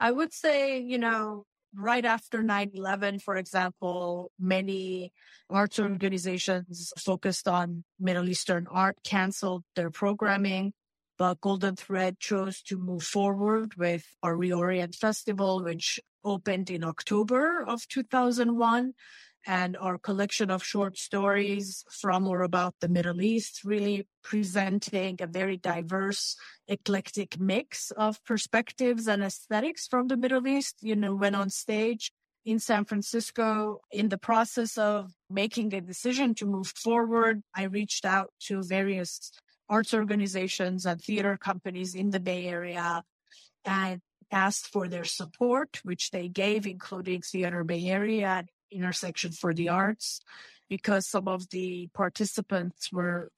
S6: I would say, you know, right after 9-11 for example many arts organizations focused on middle eastern art canceled their programming but golden thread chose to move forward with our reorient festival which opened in october of 2001 and our collection of short stories from or about the Middle East, really presenting a very diverse, eclectic mix of perspectives and aesthetics from the Middle East, you know, went on stage in San Francisco. In the process of making a decision to move forward, I reached out to various arts organizations and theater companies in the Bay Area and asked for their support, which they gave, including Theater Bay Area intersection for the arts because some of the participants were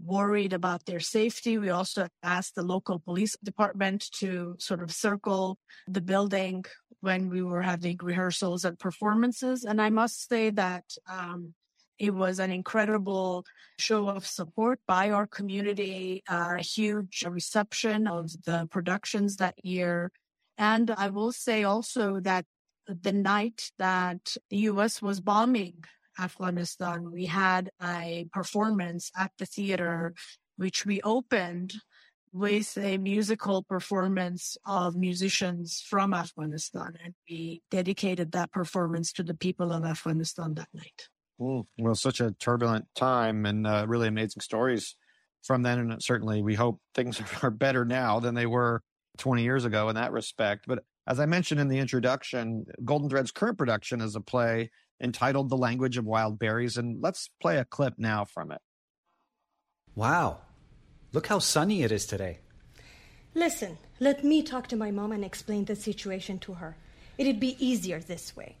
S6: worried about their safety. We also asked the local police department to sort of circle the building when we were having rehearsals and performances. And I must say that um, it was an incredible show of support by our community, uh, a huge reception of the productions that year. And I will say also that the night that the US was bombing Afghanistan, we had a performance at the theater, which we opened with a musical performance of musicians from Afghanistan. And we dedicated that performance to the people of Afghanistan that night.
S1: Mm, well, such a turbulent time and uh, really amazing stories from then. And certainly we hope things are better now than they were 20 years ago in that respect. But as I mentioned in the introduction, Golden Thread's current production is a play entitled The Language of Wild Berries. And let's play a clip now from it.
S7: Wow. Look how sunny it is today.
S8: Listen, let me talk to my mom and explain the situation to her. It'd be easier this way.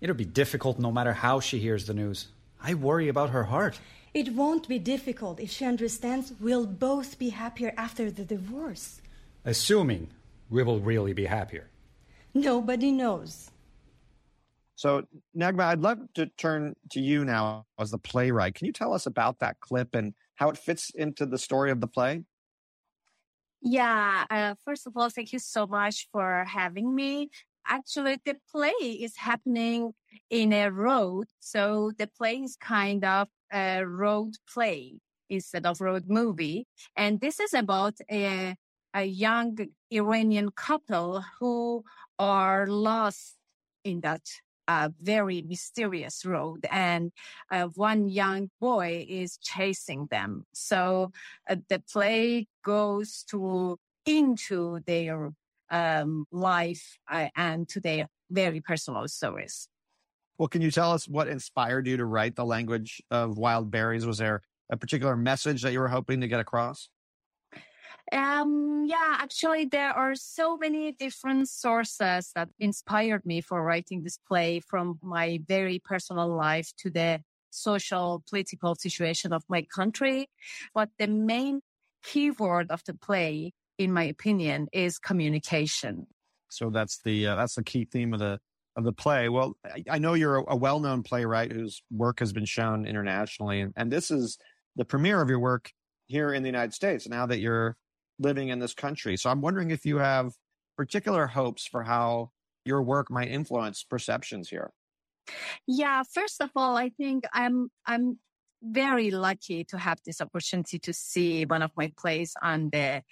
S7: It'll be difficult no matter how she hears the news. I worry about her heart.
S8: It won't be difficult if she understands we'll both be happier after the divorce.
S7: Assuming we will really be happier.
S8: Nobody knows.
S1: So, Naghmeh, I'd love to turn to you now as the playwright. Can you tell us about that clip and how it fits into the story of the play?
S3: Yeah, uh, first of all, thank you so much for having me. Actually, the play is happening in a road. So the play is kind of a road play instead of road movie. And this is about a, a young Iranian couple who are lost in that a very mysterious road and uh, one young boy is chasing them. So uh, the play goes to into their um, life uh, and to their very personal stories.
S1: Well, can you tell us what inspired you to write the language of wild berries? Was there a particular message that you were hoping to get across?
S3: Um, yeah, actually, there are so many different sources that inspired me for writing this play from my very personal life to the social political situation of my country. But the main keyword of the play, in my opinion, is communication.
S1: So that's the, uh, that's the key theme of the, of the play. Well, I, I know you're a, a well-known playwright whose work has been shown internationally, and, and this is the premiere of your work here in the United States. Now that you're living in this country. So I'm wondering if you have particular hopes for how your work might influence perceptions here.
S3: Yeah, first of all, I think I'm I'm very lucky to have this opportunity to see one of my plays on the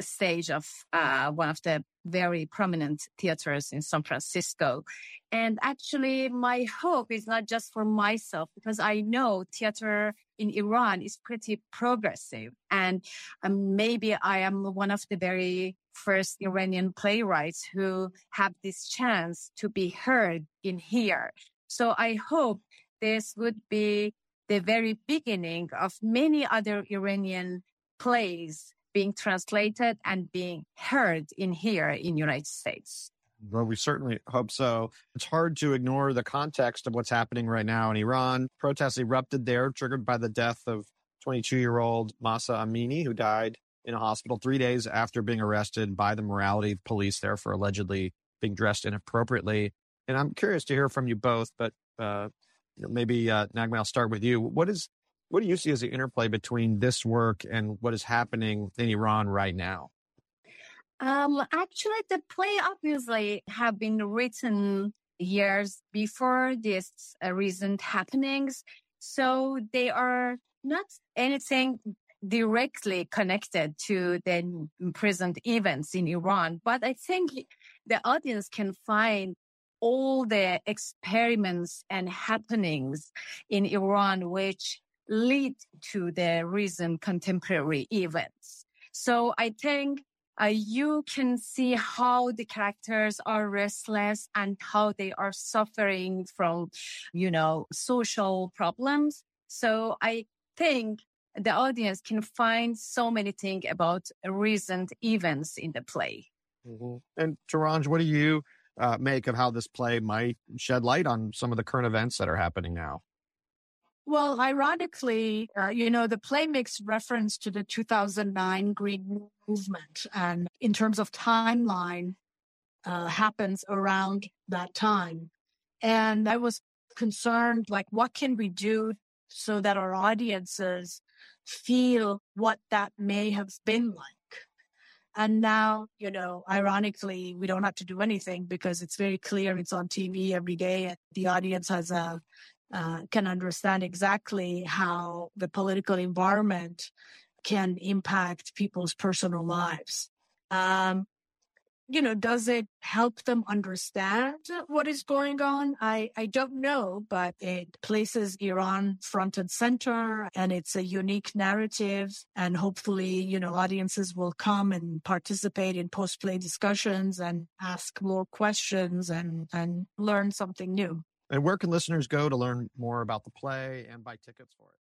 S3: stage of uh, one of the very prominent theaters in San Francisco. And actually, my hope is not just for myself, because I know theater in Iran is pretty progressive. And um, maybe I am one of the very first Iranian playwrights who have this chance to be heard in here. So I hope this would be the very beginning of many other Iranian plays being translated and being heard in here in United States.
S1: Well, we certainly hope so. It's hard to ignore the context of what's happening right now in Iran. Protests erupted there, triggered by the death of 22 year old Mahsa Amini, who died in a hospital three days after being arrested by the morality police there for allegedly being dressed inappropriately. And I'm curious to hear from you both, but uh, maybe uh, Naghmeh, I'll start with you. What is what do you see as the interplay between this work and what is happening in Iran right now?
S3: Um, actually, the play obviously have been written years before these uh, recent happenings, so they are not anything directly connected to the present events in Iran. But I think the audience can find all the experiments and happenings in Iran which lead to the recent contemporary events. So I think uh, you can see how the characters are restless and how they are suffering from, you know, social problems. So I think the audience can find so many things about recent events in the play.
S1: Mm-hmm. And Torange, what do you uh, make of how this play might shed light on some of the current events that are happening now?
S6: Well, ironically, uh, you know, the play makes reference to the 2009 Green Movement. And in terms of timeline, uh, happens around that time. And I was concerned, like, what can we do so that our audiences feel what that may have been like? And now, you know, ironically, we don't have to do anything because it's very clear it's on TV every day and the audience has a uh, can understand exactly how the political environment can impact people's personal lives. Um, you know, does it help them understand what is going on? I, I don't know, but it places Iran front and center and it's a unique narrative. And hopefully, you know, audiences will come and participate in post play discussions and ask more questions and, and learn something new.
S1: And where can listeners go to learn more about the play and buy tickets for it?